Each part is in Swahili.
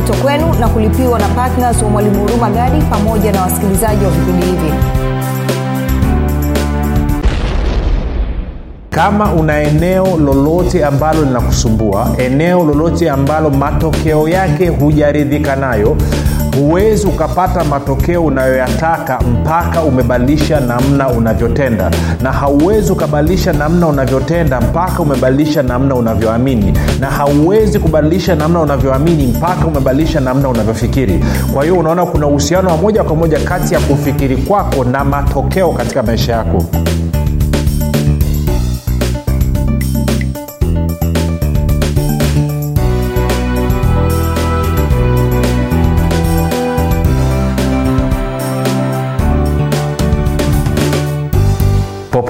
kinaletwa kwenu na kulipiwa na ptns wa mwalimu huruma gadi pamoja na wasikilizaji wa vipindi hivi. Kama una eneo lolote ambalo linakusumbua eneo lolote ambalo matokeo yake hujaridhika nayo huwezi ukapata matokeo unayoyataka mpaka umebadilisha namna unavyotenda. Na hauwezi ukabadilisha namna unavyotenda mpaka umebadilisha namna unavyoamini. Na hauwezi kubadilisha namna unavyoamini mpaka umebadilisha namna unavyofikiri. Kwa hiyo unaona kuna uhusiano wa moja kwa moja kati ya kufikiri kwako na matokeo katika maisha yako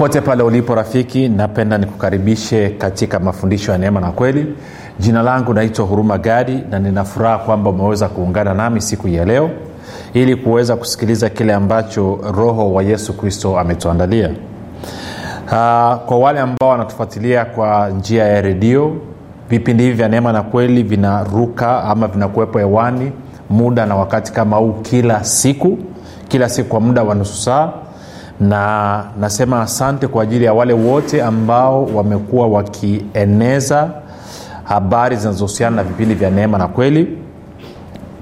popote pale ulipo rafiki napenda nikukaribishe katika mafundisho ya neema na kweli. Jina langu naitwa huruma gadi na ninafuraha kwamba umeweza kuungana nami siku ya leo ili kuweza kusikiliza kile ambacho roho wa yesu kristo ametuandalia. Uh, kwa wale ambao wanatufuatilia kwa njia ya redio vipindi hivi vya neema na kweli vinaruka ama vinakuwepo hewani muda na wakati kama huu kila siku kila siku kwa muda wa nusu saa na nasema asante kwa ajili ya wale wote ambao wamekuwa wakieneza habari zinazohusiana na vipindi vya neema na kweli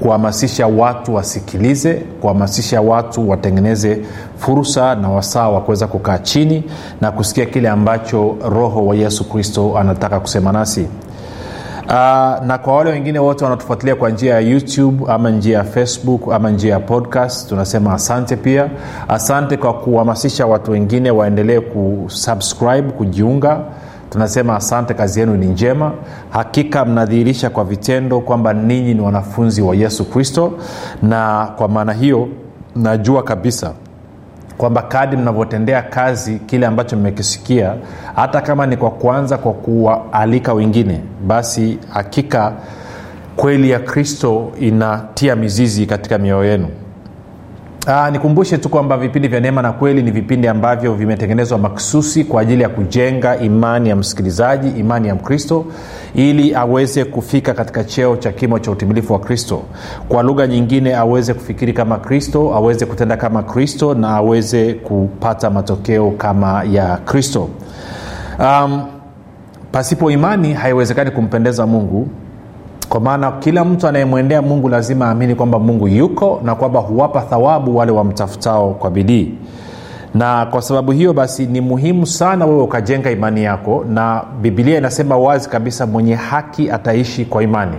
kuhamasisha watu wasikilize kuhamasisha watu watengeneze fursa na wasaa wa kuweza kukaa chini na kusikia kile ambacho roho wa yesu kristo anataka kusema nasi Uh, na kwa wale wengine wote wanatufuatilia kwa njia ya youtube ama njia ya facebook ama njia ya podcast tunasema asante pia. Asante kwa kuhamasisha watu wengine waendelee kusubscribe kujiunga. Tunasema asante kazi yenu ni njema. Hakika mnadhihirisha kwa vitendo kwamba ninyi ni wanafunzi wa yesu kristo. Na kwa maana hiyo najua kabisa kwamba kadi mnavyotendea kazi kile ambacho mmekisikia hata kama ni kwa kwanza kwa kuwaalika wengine basi hakika kweli ya kristo inatia mizizi katika mioyo yenu Aa, nikumbushe tu kwamba vipindi vya neema na kweli ni vipindi ambavyo vimetengenezwa maksusi kwa ajili ya kujenga imani ya msikilizaji imani ya mkristo ili aweze kufika katika cheo cha kimo cha utimilifu wa kristo. Kwa lugha nyingine aweze kufikiri kama kristo aweze kutenda kama kristo na aweze kupata matokeo kama ya kristo. Um, pasipo imani haiwezekani kumpendeza mungu kwa maana kila mtu anayemwendea mungu lazima aamini kwamba mungu yuko na kwamba huwapa thawabu wale wamtafutao kwa bidii. Na kwa sababu hiyo basi ni muhimu sana wewe ukajenga imani yako na bibilia inasema wazi kabisa mwenye haki ataishi kwa imani.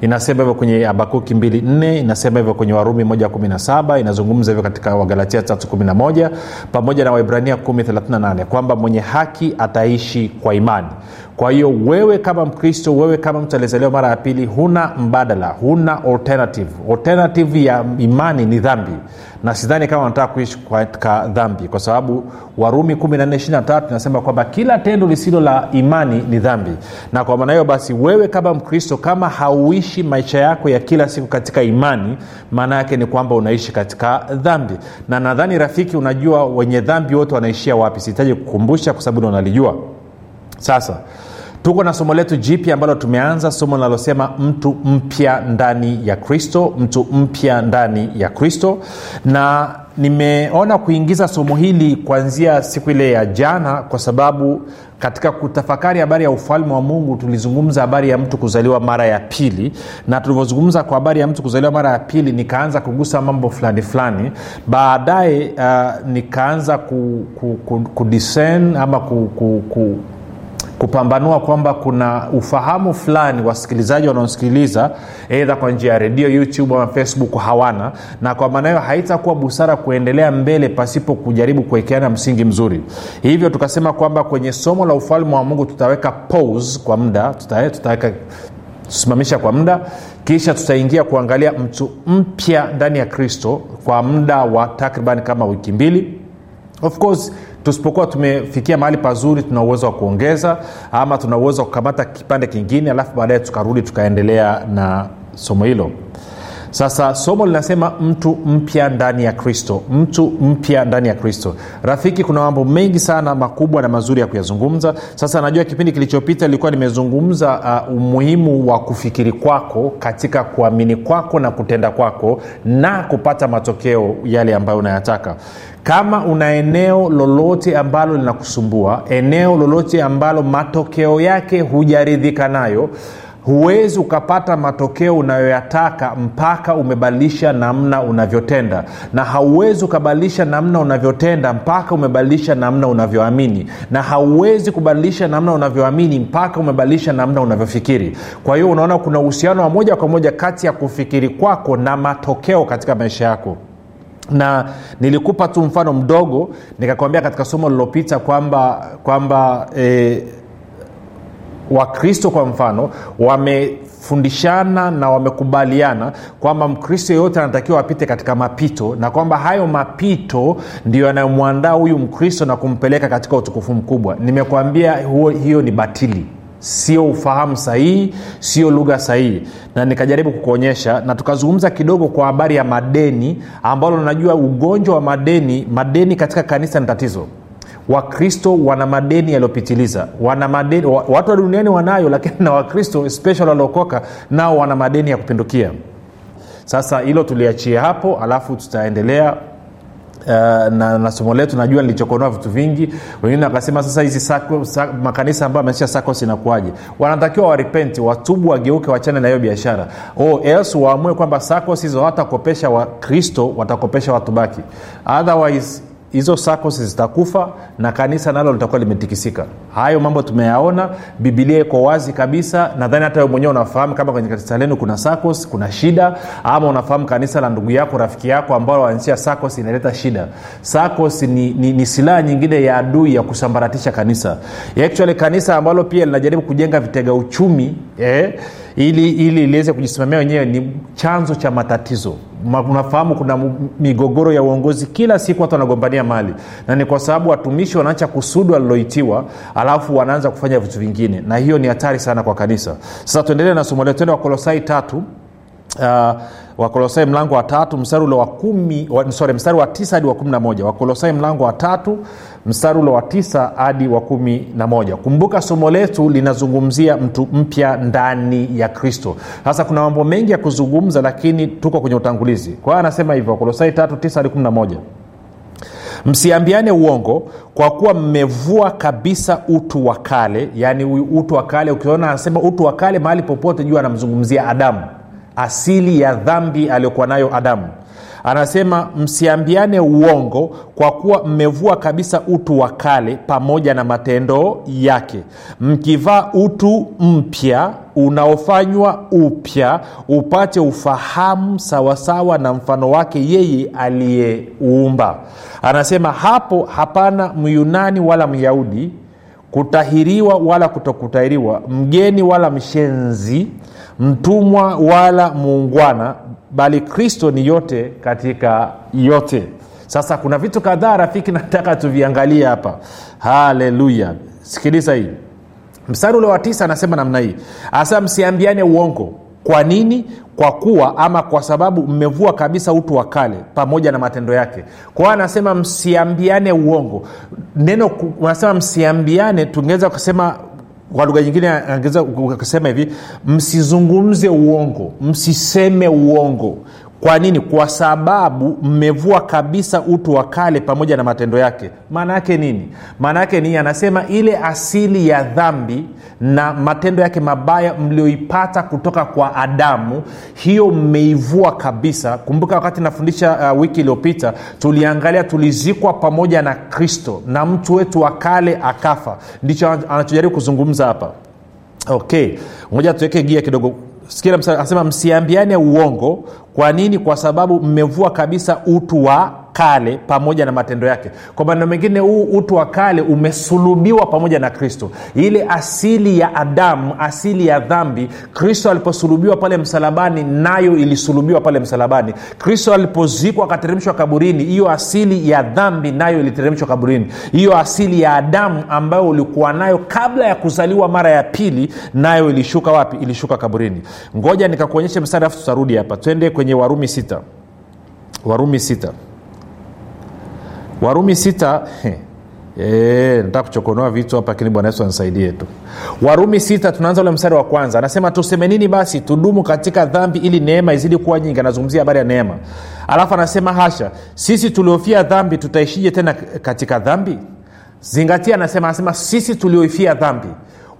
Inasema hivyo kwenye habakuki 24 inasema hivyo kwenye warumi 117 inazungumza hivyo katika wagalatia 311 pamoja na waibrania 138 kwamba mwenye haki ataishi kwa imani kwa hiyo wewe kama mkristo wewe kama mtu aliyezaliwa mara ya pili huna mbadala huna alternative. Alternative ya imani ni dhambi. Na sidhani kama wanataka kuishi katika dhambi kwa sababu warumi 1423 inasema kwamba kila tendo lisilo la imani ni dhambi. Na kwa maana hiyo basi wewe kama mkristo kama hauishi maisha yako ya kila siku katika imani maana yake ni kwamba unaishi katika dhambi. Na nadhani rafiki unajua wenye dhambi wote wanaishia wapi? Sihitaji kukumbusha kwa sababu unalijua. Sasa tuko na somo letu jipya ambalo tumeanza somo linalosema mtu mpya ndani ya kristo mtu mpya ndani ya kristo. Na nimeona kuingiza somo hili kuanzia siku ile ya jana kwa sababu katika kutafakari habari ya ufalme wa mungu tulizungumza habari ya mtu kuzaliwa mara ya pili. Na tulivyozungumza kwa habari ya mtu kuzaliwa mara ya pili nikaanza kugusa mambo fulani fulani. Baadaye uh, nikaanza ku, ku, ku, kudisen ama ku, ku, ku kupambanua kwamba kuna ufahamu fulani wasikilizaji wanaosikiliza eidha kwa njia ya redio youtube ama facebook hawana. Na kwa maana hiyo haitakuwa busara kuendelea mbele pasipo kujaribu kuwekeana msingi mzuri. Hivyo tukasema kwamba kwenye somo la ufalme wa mungu tutaweka pause kwa muda tutaweka, tutaweka tusimamisha kwa muda kisha tutaingia kuangalia mtu mpya ndani ya kristo kwa muda wa takriban kama wiki mbili. Of course tusipokuwa tumefikia mahali pazuri tuna uwezo wa kuongeza ama tuna uwezo wa kukamata kipande kingine alafu baadaye tukarudi tukaendelea na somo hilo sasa somo linasema mtu mpya ndani ya kristo mtu mpya ndani ya kristo. Rafiki kuna mambo mengi sana makubwa na mazuri ya kuyazungumza. Sasa najua kipindi kilichopita ilikuwa nimezungumza uh, umuhimu wa kufikiri kwako katika kuamini kwako na kutenda kwako na kupata matokeo yale ambayo unayataka. Kama una eneo lolote ambalo linakusumbua eneo lolote ambalo matokeo yake hujaridhika nayo huwezi ukapata matokeo unayoyataka mpaka umebadilisha namna unavyotenda. Na hauwezi ukabadilisha namna unavyotenda mpaka umebadilisha namna unavyoamini. Na hauwezi kubadilisha namna unavyoamini mpaka umebadilisha namna unavyofikiri. Kwa hiyo unaona kuna uhusiano wa moja kwa moja kati ya kufikiri kwako na matokeo katika maisha yako. Na nilikupa tu mfano mdogo nikakwambia katika somo lililopita kwamba kwamba e, wakristo kwa mfano wamefundishana na wamekubaliana kwamba mkristo yeyote anatakiwa apite katika mapito na kwamba hayo mapito ndio yanayomwandaa huyu mkristo na kumpeleka katika utukufu mkubwa. Nimekuambia hiyo ni batili. Sio ufahamu sahihi sio lugha sahihi. Na nikajaribu kukuonyesha na tukazungumza kidogo kwa habari ya madeni ambalo najua ugonjwa wa madeni madeni katika kanisa ni tatizo wakristo wana madeni yaliyopitiliza. Wana madeni watu wa duniani wanayo lakini na wakristo special waliokoka nao wana madeni ya kupindukia. Sasa hilo tuliachia hapo alafu tutaendelea Uh, na, na somo letu. Najua nilichokonoa vitu vingi. Wengine wakasema sasa hizi sako, sa, makanisa ambayo ameanzisha sacos inakuwaje? Wanatakiwa waripenti watubu wageuke wachane na hiyo biashara. Oh, waamue kwamba sacos hizo hawatakopesha wakristo watakopesha watu baki. Otherwise hizo sacos zitakufa na kanisa nalo litakuwa limetikisika. Hayo mambo tumeyaona bibilia iko wazi kabisa. Nadhani hata we mwenyewe unafahamu kama kwenye kanisa lenu kuna sakos kuna shida ama unafahamu kanisa la ndugu yako rafiki yako ambao waanzia sakos inaleta shida. Sakos ni, ni, ni silaha nyingine ya adui ya kusambaratisha kanisa. Actually kanisa ambalo pia linajaribu kujenga vitega uchumi eh, ili ili liweze kujisimamia wenyewe ni chanzo cha matatizo unafahamu kuna migogoro ya uongozi kila siku watu wanagombania mali. Na ni kwa sababu watumishi wanaacha kusudu waliloitiwa alafu wanaanza kufanya vitu vingine. Na hiyo ni hatari sana kwa kanisa. Sasa tuendelee na somo letu tende wakolosai tatu. Uh, wakolosai mlango wa tatu mstari ule wa kumi wa, sorry, mstari wa tisa hadi wa kumi na moja. Wakolosai mlango wa tatu mstari ule wa tisa hadi wa kumi na moja. Kumbuka somo letu linazungumzia mtu mpya ndani ya kristo. Sasa kuna mambo mengi ya kuzungumza lakini tuko kwenye utangulizi. Kwa hiyo anasema hivyo kolosai tatu tisa hadi kumi na moja. Msiambiane uongo kwa kuwa mmevua kabisa utu wa kale yaani utu wa kale ukiona anasema utu wa kale mahali popote juu anamzungumzia adamu. Asili ya dhambi aliyokuwa nayo adamu anasema msiambiane uongo kwa kuwa mmevua kabisa utu wa kale pamoja na matendo yake. Mkivaa utu mpya unaofanywa upya upate ufahamu sawasawa na mfano wake yeye aliyeuumba anasema hapo hapana myunani wala myahudi kutahiriwa wala kutokutahiriwa mgeni wala mshenzi mtumwa wala muungwana bali kristo ni yote katika yote. Sasa kuna vitu kadhaa rafiki nataka tuviangalie hapa. Haleluya. Sikiliza hii. Mstari ule wa tisa anasema namna hii. Anasema msiambiane uongo kwa nini? Kwa kuwa ama kwa sababu mmevua kabisa utu wa kale pamoja na matendo yake. Kwa anasema msiambiane uongo. Neno unasema msiambiane tungeweza kusema kwa lugha nyingine angeza kusema hivi msizungumze uongo msiseme uongo kwa nini? Kwa sababu mmevua kabisa utu wa kale pamoja na matendo yake. Maana yake nini? Maana yake nini anasema ile asili ya dhambi na matendo yake mabaya mlioipata kutoka kwa adamu hiyo mmeivua kabisa. Kumbuka wakati nafundisha uh, wiki iliyopita tuliangalia tulizikwa pamoja na kristo na mtu wetu wa kale akafa. Ndicho anachojaribu kuzungumza hapa. Okay moja tuweke gia kidogo. Anasema msiambiane uongo kwa nini? Kwa sababu mmevua kabisa utu wa kale pamoja na matendo yake. Kwa maneno mengine huu utu wa kale umesulubiwa pamoja na kristo. Ile asili ya adamu asili ya dhambi kristo aliposulubiwa pale msalabani nayo ilisulubiwa pale msalabani. Kristo alipozikwa akateremshwa kaburini hiyo asili ya dhambi nayo iliteremshwa kaburini. Hiyo asili ya adamu ambayo ulikuwa nayo kabla ya kuzaliwa mara ya pili nayo ilishuka wapi? Ilishuka kaburini. Ngoja nikakuonyeshe mstari afu tutarudi hapa. Twende kwenye warumi sita. Warumi sita warumi sita E, nataka kuchokonoa vitu hapa lakini bwana yesu anisaidie tu. Warumi sita tunaanza ule mstari wa kwanza. Anasema tuseme nini basi? Tudumu katika dhambi ili neema izidi kuwa nyingi. Anazungumzia habari ya neema. Alafu anasema hasha sisi tuliofia dhambi tutaishije tena katika dhambi? Zingatia anasema anasema sisi tulioifia dhambi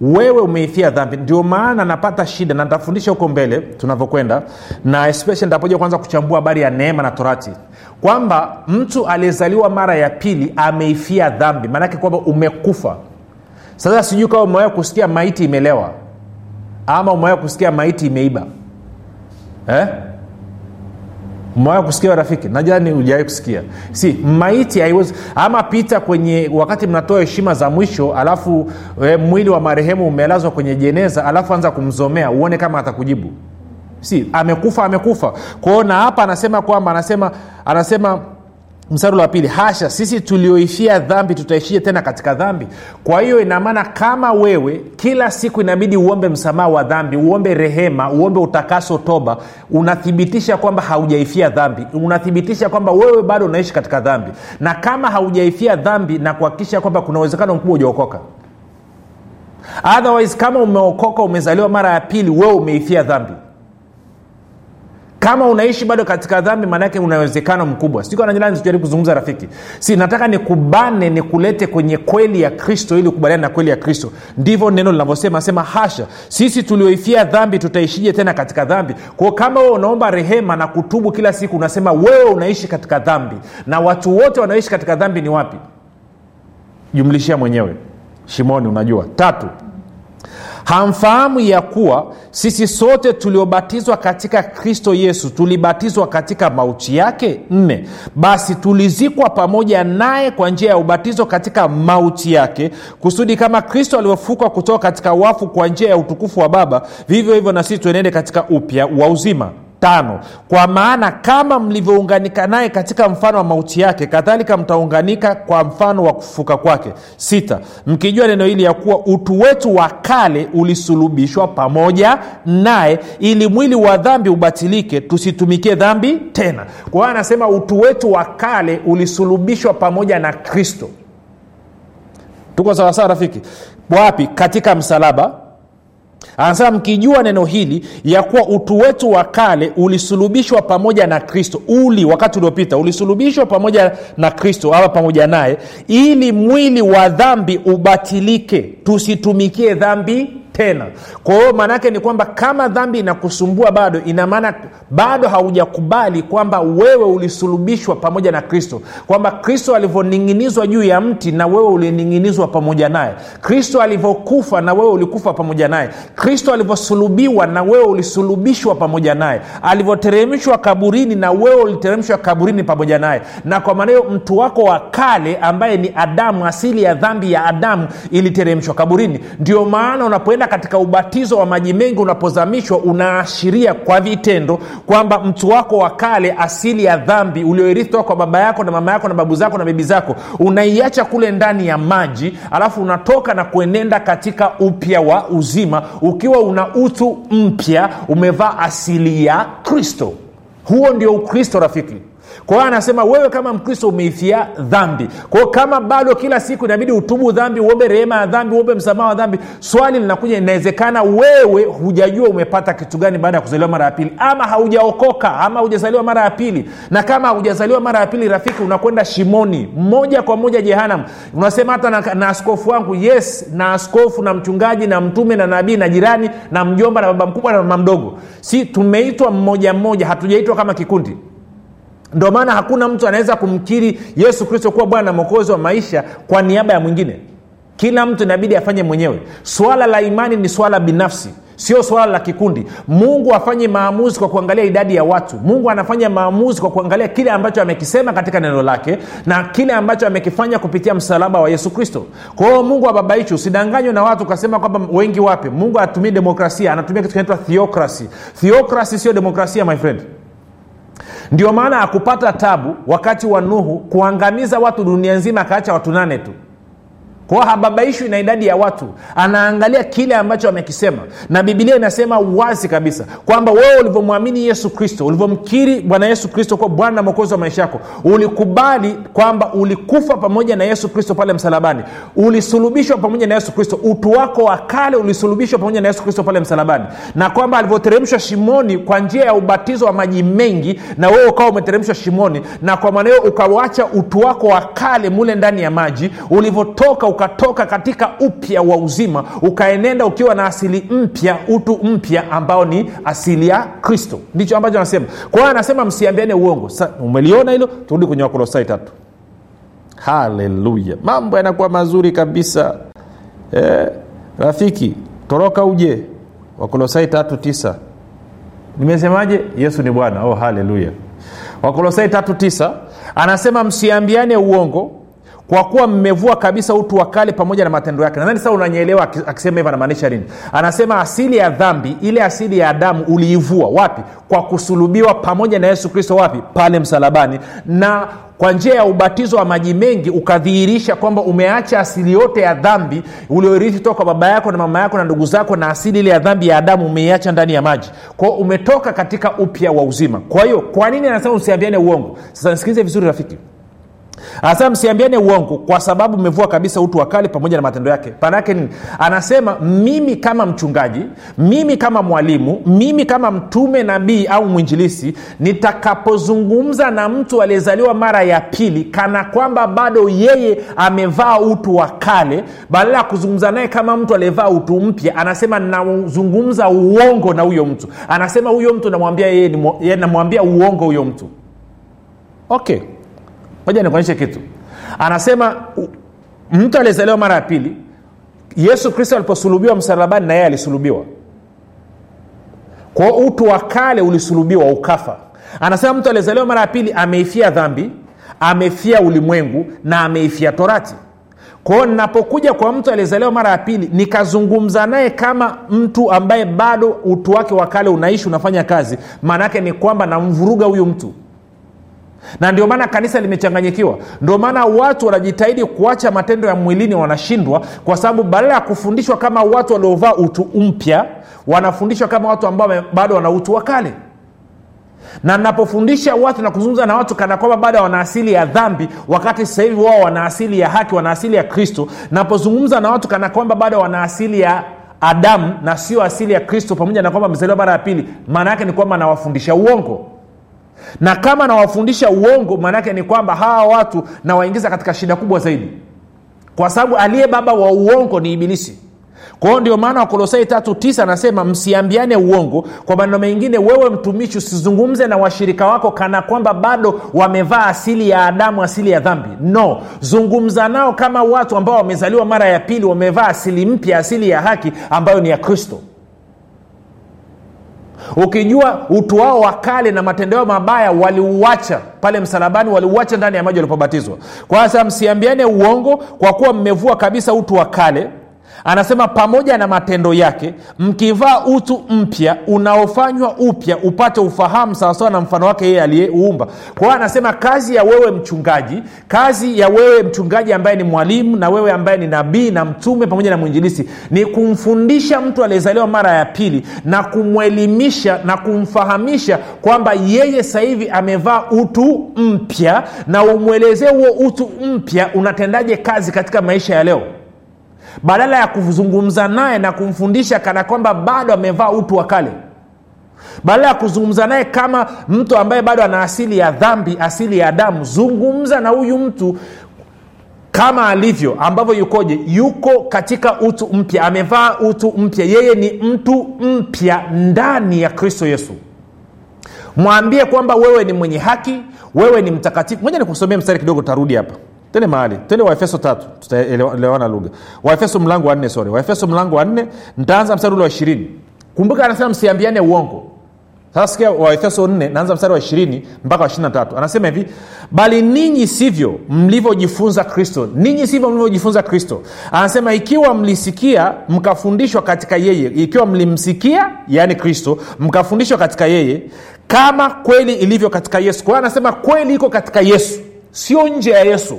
wewe umeifia dhambi. Ndio maana napata shida na nitafundisha huko mbele tunavyokwenda na especially nitapoja kwanza kuchambua habari ya neema na torati. Kwamba mtu aliyezaliwa mara ya pili ameifia dhambi. Maanake kwamba umekufa. Sasa sijui kama umewahi kusikia maiti imelewa ama umewahi kusikia maiti imeiba. Eh? Umewahi kusikia rafiki? Najani ujawai kusikia. Si maiti haiwezi ama pita kwenye wakati mnatoa heshima za mwisho alafu e, mwili wa marehemu umelazwa kwenye jeneza alafu anza kumzomea uone kama atakujibu. Si amekufa amekufa. Kwao na hapa anasema kwamba anasema anasema mstari wa pili hasha sisi tulioishia dhambi tutaishia tena katika dhambi? Kwa hiyo inamaana kama wewe kila siku inabidi uombe msamaha wa dhambi uombe rehema uombe utakaso toba unathibitisha kwamba haujaifia dhambi unathibitisha kwamba wewe bado unaishi katika dhambi. Na kama haujaifia dhambi na kuhakikisha kwamba kuna uwezekano mkubwa ujaokoka otherwise kama umeokoka umezaliwa mara ya pili wewe umeifia dhambi kama unaishi bado katika dhambi maanaake una uwezekano mkubwa. Sikanajaribu kuzungumza rafiki. Si nataka nikubane nikulete kwenye kweli ya kristo ili ukubaliane na kweli ya kristo. Ndivyo neno linavyosema sema hasha sisi tulioifia dhambi tutaishije tena katika dhambi? Kwao kama wewe unaomba rehema na kutubu kila siku unasema wewe unaishi katika dhambi. Na watu wote wanaoishi katika dhambi ni wapi? Jumlishia mwenyewe. Shimoni unajua. Tatu hamfahamu ya kuwa sisi sote tuliobatizwa katika kristo yesu tulibatizwa katika mauti yake? Nne. Basi tulizikwa pamoja naye kwa njia ya ubatizo katika mauti yake kusudi kama kristo alivyofuka kutoka katika wafu kwa njia ya utukufu wa baba vivyo hivyo na sisi tuenende katika upya wa uzima tano. Kwa maana kama mlivyounganika naye katika mfano wa mauti yake kadhalika mtaunganika kwa mfano wa kufufuka kwake. Sita. Mkijua neno hili ya kuwa utu wetu wa kale ulisulubishwa pamoja naye ili mwili wa dhambi ubatilike tusitumikie dhambi tena. Kwa hiyo anasema utu wetu wa kale ulisulubishwa pamoja na kristo. Tuko sawasawa rafiki? Wapi? Katika msalaba anasema mkijua neno hili ya kuwa utu wetu wa kale ulisulubishwa pamoja na kristo uli wakati uliopita ulisulubishwa pamoja na kristo ama pamoja naye ili mwili wa dhambi ubatilike. Tusitumikie dhambi tena. Kwa hiyo maanaake ni kwamba kama dhambi inakusumbua bado ina maana bado haujakubali kwamba wewe ulisulubishwa pamoja na kristo. Kwamba kristo alivyoning'inizwa juu ya mti na wewe ulining'inizwa pamoja naye. Kristo alivyokufa na wewe ulikufa pamoja naye. Kristo alivyosulubiwa na wewe ulisulubishwa pamoja naye. Alivyoteremshwa kaburini na wewe uliteremshwa kaburini pamoja naye. Na kwa maana hiyo mtu wako wa kale ambaye ni adamu asili ya dhambi ya adamu iliteremshwa kaburini. Ndio maana unapoenda katika ubatizo wa maji mengi unapozamishwa unaashiria kwa vitendo kwamba mtu wako wa kale asili ya dhambi ulioirithwa kwa baba yako na mama yako na babu zako na bibi zako unaiacha kule ndani ya maji alafu unatoka na kuenenda katika upya wa uzima ukiwa una utu mpya umevaa asili ya kristo. Huo ndio ukristo rafiki kwa hiyo anasema wewe kama mkristo umeifia dhambi. Kwa hiyo kama bado kila siku inabidi utubu dhambi uombe rehema ya dhambi uombe msamaha wa dhambi swali linakuja inawezekana wewe hujajua umepata kitu gani baada ya kuzaliwa mara ya pili ama haujaokoka ama hujazaliwa mara ya pili. Na kama hujazaliwa mara ya pili rafiki unakwenda shimoni moja kwa moja jehanam unasema hata na, na askofu wangu yes na askofu na mchungaji na mtume na nabii na jirani na mjomba na baba mkubwa na mama mdogo. Si tumeitwa mmoja mmoja hatujaitwa kama kikundi ndio maana hakuna mtu anaweza kumkiri yesu kristo kuwa bwana na mwokozi wa maisha kwa niaba ya mwingine. Kila mtu inabidi afanye mwenyewe. Swala la imani ni swala binafsi sio swala la kikundi. Mungu afanye maamuzi kwa kuangalia idadi ya watu. Mungu anafanya maamuzi kwa kuangalia kile ambacho amekisema katika neno lake na kile ambacho amekifanya kupitia msalaba wa yesu kristo. Kwa hiyo mungu ababaishi usidanganywe na watu ukasema kwamba wengi wape mungu atumii demokrasia anatumia kitu kinaitwa theokrasi theokrasi sio demokrasia my friend ndio maana akupata tabu wakati wa nuhu kuangamiza watu dunia nzima akaacha watu nane tu kwao hababaishwi na idadi ya watu. Anaangalia kile ambacho amekisema. Na bibilia inasema wazi kabisa kwamba wewe ulivyomwamini yesu kristo ulivyomkiri bwana yesu kristo kuwa bwana na mwokozi wa maisha yako ulikubali kwamba ulikufa pamoja na yesu kristo pale msalabani. Ulisulubishwa pamoja na yesu kristo. Utu wako wa kale ulisulubishwa pamoja na yesu kristo pale msalabani. Na kwamba alivyoteremshwa shimoni kwa njia ya ubatizo wa maji mengi na wewe ukawa umeteremshwa shimoni na kwa maana hiyo ukawacha utu wako wa kale mule ndani ya maji ulivyotoka ukatoka katika upya wa uzima ukaenenda ukiwa na asili mpya utu mpya ambao ni asili ya kristo. Ndicho ambacho anasema. Kwa anasema msiambiane uongo. Sa, umeliona hilo? Turudi kwenye wakolosai tatu. Haleluya. Mambo yanakuwa mazuri kabisa. Eh, rafiki toroka uje. Wakolosai tatu tisa. Nimesemaje? Yesu ni bwana. Oh haleluya. Wakolosai tatu tisa. Anasema msiambiane uongo kwa kuwa mmevua kabisa utu wa kale pamoja na matendo yake. Nadhani sasa unanyeelewa akisema hivyo anamaanisha nini? Anasema asili ya dhambi ile asili ya adamu uliivua wapi? Kwa kusulubiwa pamoja na yesu kristo wapi? Pale msalabani. Na kwa njia ya ubatizo wa maji mengi ukadhihirisha kwamba umeacha asili yote ya dhambi ulioirithi toka kwa baba yako na mama yako na ndugu zako na asili ile ya dhambi ya adamu umeiacha ndani ya maji. Kwao umetoka katika upya wa uzima. Kwa hiyo kwa nini anasema usiambiane uongo? Sasa nisikilize vizuri rafiki anasema msiambiane uongo kwa sababu mmevua kabisa utu wa kale pamoja na matendo yake. Panaake nini? Anasema mimi kama mchungaji mimi kama mwalimu mimi kama mtume nabii au mwinjilisi nitakapozungumza na mtu aliyezaliwa mara ya pili kana kwamba bado yeye amevaa utu wa kale badala ya kuzungumza naye kama mtu aliyevaa utu mpya anasema nazungumza uongo na huyo mtu. Anasema huyo mtu namwambia namwambia uongo huyo mtu. Okay moja nikuonyeshe kitu. Anasema mtu aliyezaliwa mara ya pili yesu kristo aliposulubiwa msalabani na yeye alisulubiwa. Kwao utu wa kale ulisulubiwa ukafa. Anasema mtu aliyezaliwa mara ya pili ameifia dhambi amefia ulimwengu na ameifia torati. Kwao ninapokuja kwa mtu aliyezaliwa mara ya pili nikazungumza naye kama mtu ambaye bado utu wake wa kale unaishi unafanya kazi maanaake ni kwamba namvuruga huyu mtu na ndio maana kanisa limechanganyikiwa. Ndio maana watu wanajitahidi kuacha matendo ya mwilini wanashindwa kwa sababu badala ya kufundishwa kama watu waliovaa utu mpya wanafundishwa kama watu ambao bado wana utu wa kale. Na napofundisha watu na kuzungumza na watu kana kwamba bado wana asili ya dhambi wakati sasa hivi wao wana asili ya haki wana asili ya kristo napozungumza na watu kana kwamba bado wana asili ya adamu na sio asili ya kristo pamoja na kwamba mzaliwa mara ya pili maana yake ni kwamba nawafundisha uongo na kama nawafundisha uongo maanaake ni kwamba hawa watu nawaingiza katika shida kubwa zaidi. Kwa sababu aliye baba wa uongo ni ibilisi. Kwao ndio maana wakolosai tatu tisa anasema msiambiane uongo kwa maneno mengine wewe mtumishi usizungumze na washirika wako kana kwamba bado wamevaa asili ya adamu asili ya dhambi. No. Zungumza nao kama watu ambao wamezaliwa mara ya pili wamevaa asili mpya asili ya haki ambayo ni ya kristo ukijua utu wao wa kale na matendo yao mabaya waliuacha. Pale msalabani waliuacha ndani ya maji walipobatizwa. Kwa sasa msiambiane uongo kwa kuwa mmevua kabisa utu wa kale anasema pamoja na matendo yake mkivaa utu mpya unaofanywa upya upate ufahamu sawasawa na mfano wake yeye aliyeuumba. Kwa hiyo anasema kazi ya wewe mchungaji kazi ya wewe mchungaji ambaye ni mwalimu na wewe ambaye ni nabii na mtume pamoja na mwinjilisi ni kumfundisha mtu aliyezaliwa mara ya pili na kumwelimisha na kumfahamisha kwamba yeye sasa hivi amevaa utu mpya na umwelezee huo utu mpya unatendaje kazi katika maisha ya leo badala ya kuzungumza naye na kumfundisha kana kwamba bado amevaa utu wa kale. Badala ya kuzungumza naye kama mtu ambaye bado ana asili ya dhambi asili ya damu zungumza na huyu mtu kama alivyo ambavyo yukoje? Yuko katika utu mpya amevaa utu mpya. Yeye ni mtu mpya ndani ya kristo yesu. Mwambie kwamba wewe ni mwenye haki wewe ni mtakatifu. Moja nikusomea mstari kidogo tarudi hapa tende mahali. Tende waefeso tatu. Tutaelewana lugha. Waefeso mlango wa nne waefeso mlango wa ntaanza mstari ule wa ishirini. Kumbuka anasema msiambiane uongo. Sasa sikia waefeso 4 naanza mstari wa ishirini mpaka wa ishirina tatu. Anasema hivi bali ninyi sivyo mlivyojifunza kristo. Ninyi sivyo mlivyojifunza kristo. Anasema ikiwa mlisikia mkafundishwa katika yeye. Ikiwa mlimsikia yaani kristo mkafundishwa katika yeye kama kweli ilivyo katika yesu. Kwa hiyo anasema kweli iko katika yesu sio nje ya yesu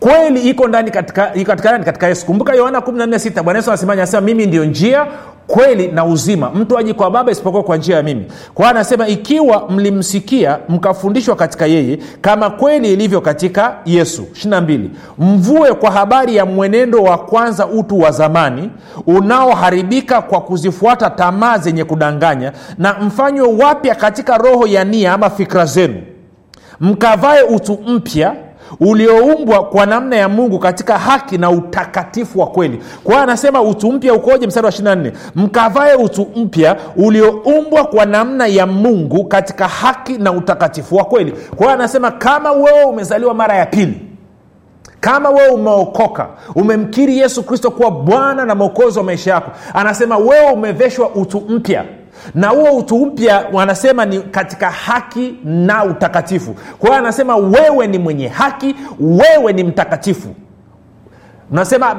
kweli iko ndani katika, katika, nani? katika yesu. Kumbuka yohana 146 bwana yesu anasemaje anasema mimi ndio njia kweli na uzima. Mtu aji kwa baba isipokuwa kwa njia ya mimi. Kwa anasema ikiwa mlimsikia mkafundishwa katika yeye kama kweli ilivyo katika yesu. 22 mvue kwa habari ya mwenendo wa kwanza utu wa zamani unaoharibika kwa kuzifuata tamaa zenye kudanganya na mfanywe wapya katika roho ya nia ama fikra zenu. Mkavae utu mpya ulioumbwa kwa namna ya mungu katika haki na utakatifu wa kweli. Kwa anasema utu mpya ukoje? Mstari wa 24 mkavae utu mpya ulioumbwa kwa namna ya mungu katika haki na utakatifu wa kweli. Kwa anasema kama wewe umezaliwa mara ya pili kama wewe umeokoka umemkiri yesu kristo kuwa bwana na mwokozi wa maisha yako anasema wewe umeveshwa utu mpya na huo utu mpya wanasema ni katika haki na utakatifu. Kwa hiyo anasema wewe ni mwenye haki wewe ni mtakatifu. Nasema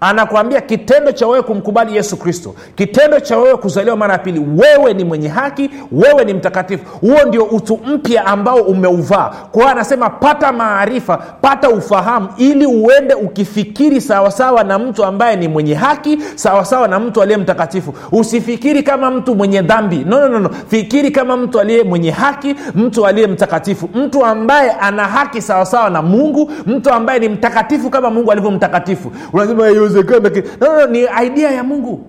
anakuambia kitendo cha wewe kumkubali yesu kristo kitendo cha wewe kuzaliwa mara ya pili wewe ni mwenye haki wewe ni mtakatifu. Huo ndio utu mpya ambao umeuvaa. Kwa hiyo anasema pata maarifa pata ufahamu ili uende ukifikiri sawasawa na mtu ambaye ni mwenye haki sawasawa na mtu aliye mtakatifu. Usifikiri kama mtu mwenye dhambi. No, no, no, no. fikiri kama mtu aliye mwenye haki mtu aliye mtakatifu. Mtu ambaye ana haki sawasawa na mungu mtu ambaye ni mtakatifu kama mungu alivyo mtakatifu unasema haiwezekana no, no, no, ni idea ya mungu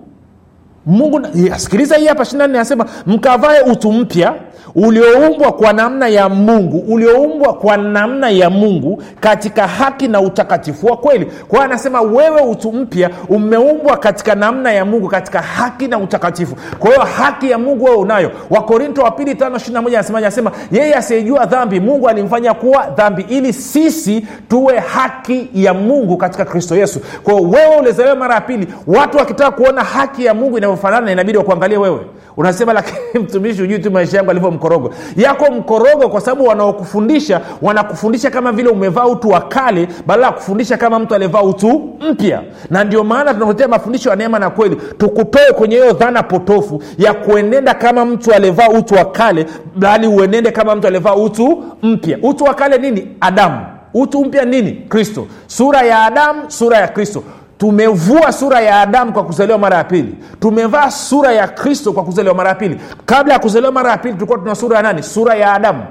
mungu sikiliza hii hapa shinani anasema mkavae utu mpya ulioumbwa kwa namna ya mungu ulioumbwa kwa namna ya mungu katika haki na utakatifu wa kweli. Kwa hiyo anasema wewe utu mpya umeumbwa katika namna ya mungu katika haki na utakatifu. Kwa hiyo haki ya mungu wewe unayo. Wakorinto wa pili tano ishiri moja anasema yeye asiyejua dhambi mungu alimfanya kuwa dhambi ili sisi tuwe haki ya mungu katika kristo yesu. Kwao wewe ulizaliwa mara ya pili watu wakitaka kuona haki ya mungu inavyofanana inabidi wakuangalie wewe. Unasema lakini mtumishi hujui tu maisha yangu alivyo mkorogo. Yako mkorogo kwa sababu wanaokufundisha wanakufundisha kama vile umevaa utu wa kale badala ya kufundisha kama mtu aliyevaa utu mpya. Na ndio maana tunakuletea mafundisho ya neema na kweli tukutoe kwenye hiyo dhana potofu ya kuenenda kama mtu aliyevaa utu wa kale bali uenende kama mtu aliyevaa utu mpya. Utu wa kale nini? Adamu. Utu mpya nini? Kristo. Sura ya adamu sura ya kristo tumevua sura ya adamu kwa kuzaliwa mara ya pili. Tumevaa sura ya kristo kwa kuzaliwa mara ya pili. Kabla ya kuzaliwa mara ya pili tulikuwa tuna sura ya nani? Sura ya adamu.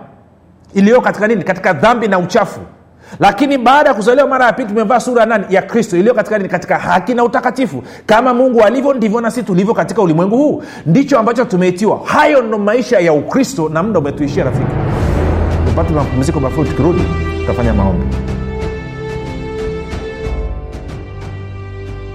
Iliyo katika nini? Katika dhambi na uchafu. Lakini baada ya kuzaliwa mara ya pili tumevaa sura nani? Ya kristo. Iliyo katika nini? Katika haki na utakatifu. Kama mungu alivyo ndivyo nasi tulivyo katika ulimwengu huu. Ndicho ambacho tumeitiwa. Hayo ndo maisha ya ukristo na muda umetuishia rafiki. Tupate mapumziko mafupi tukirudi tutafanya maombi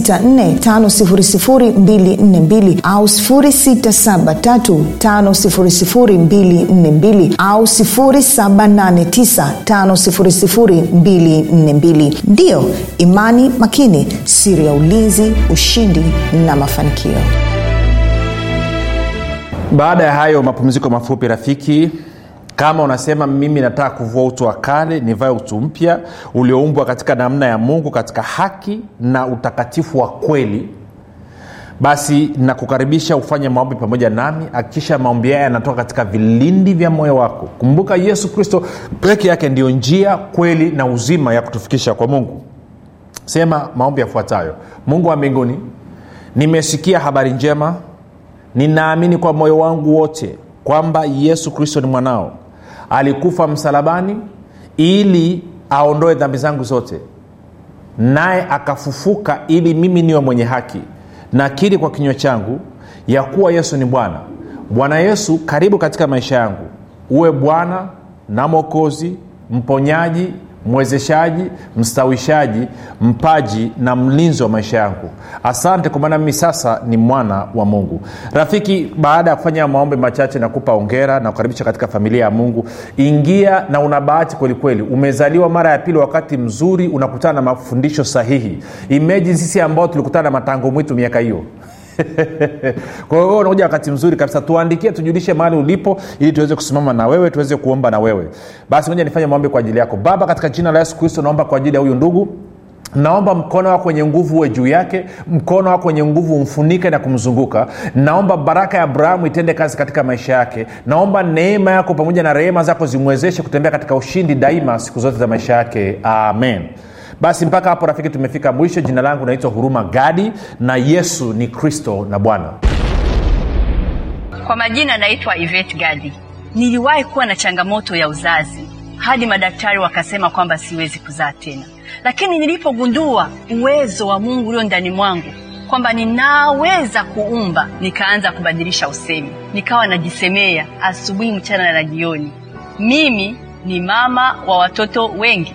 7645242 au 6735242 au 7895242 ndiyo imani makini siri ya ulinzi ushindi na mafanikio. Baada ya hayo mapumziko mafupi rafiki kama unasema mimi nataka kuvua utu wa kale nivae utu mpya ulioumbwa katika namna ya mungu katika haki na utakatifu wa kweli basi nakukaribisha ufanye maombi pamoja nami. Akikisha maombi haya yanatoka katika vilindi vya moyo wako. Kumbuka yesu kristo peke yake ndiyo njia kweli na uzima ya kutufikisha kwa mungu. Sema maombi yafuatayo. Mungu wa mbinguni nimesikia habari njema. Ninaamini kwa moyo wangu wote kwamba yesu kristo ni mwanao alikufa msalabani ili aondoe dhambi zangu zote. Naye akafufuka ili mimi niwe mwenye haki. Nakiri kwa kinywa changu ya kuwa yesu ni bwana. Bwana yesu karibu katika maisha yangu. Uwe bwana na mwokozi mponyaji mwezeshaji mstawishaji mpaji na mlinzi wa maisha yangu. Asante kwa maana mimi sasa ni mwana wa mungu. Rafiki baada ya kufanya maombi machache nakupa ongera na kukaribisha katika familia ya mungu. Ingia na una bahati kwelikweli umezaliwa mara ya pili wakati mzuri unakutana na mafundisho sahihi. Imeji sisi ambao tulikutana na matango mwitu miaka hiyo kwa hiyo unakuja wakati mzuri kabisa. Tuandikie tujulishe mahali ulipo ili tuweze kusimama na wewe tuweze kuomba na wewe. Basi moja nifanye maombi kwa ajili yako. Baba katika jina la yesu kristo naomba kwa ajili ya huyu ndugu. Naomba mkono wako wenye nguvu uwe juu yake mkono wako wenye nguvu umfunike na kumzunguka. Naomba baraka ya abrahamu itende kazi katika maisha yake. Naomba neema yako pamoja na rehema zako zimwezeshe kutembea katika ushindi daima siku zote za maisha yake. Amen basi mpaka hapo rafiki tumefika mwisho. Jina langu naitwa huruma gadi na yesu ni kristo na bwana. Kwa majina naitwa ivet gadi. Niliwahi kuwa na changamoto ya uzazi hadi madaktari wakasema kwamba siwezi kuzaa tena. Lakini nilipogundua uwezo wa mungu ulio ndani mwangu kwamba ninaweza kuumba nikaanza kubadilisha usemi. Nikawa najisemea asubuhi mchana na jioni. Mimi ni mama wa watoto wengi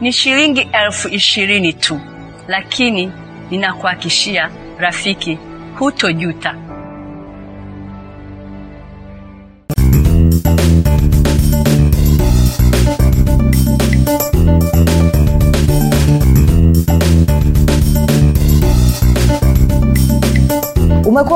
ni shilingi elfu ishirini tu lakini ninakuhakishia rafiki hutojuta. Umekuwa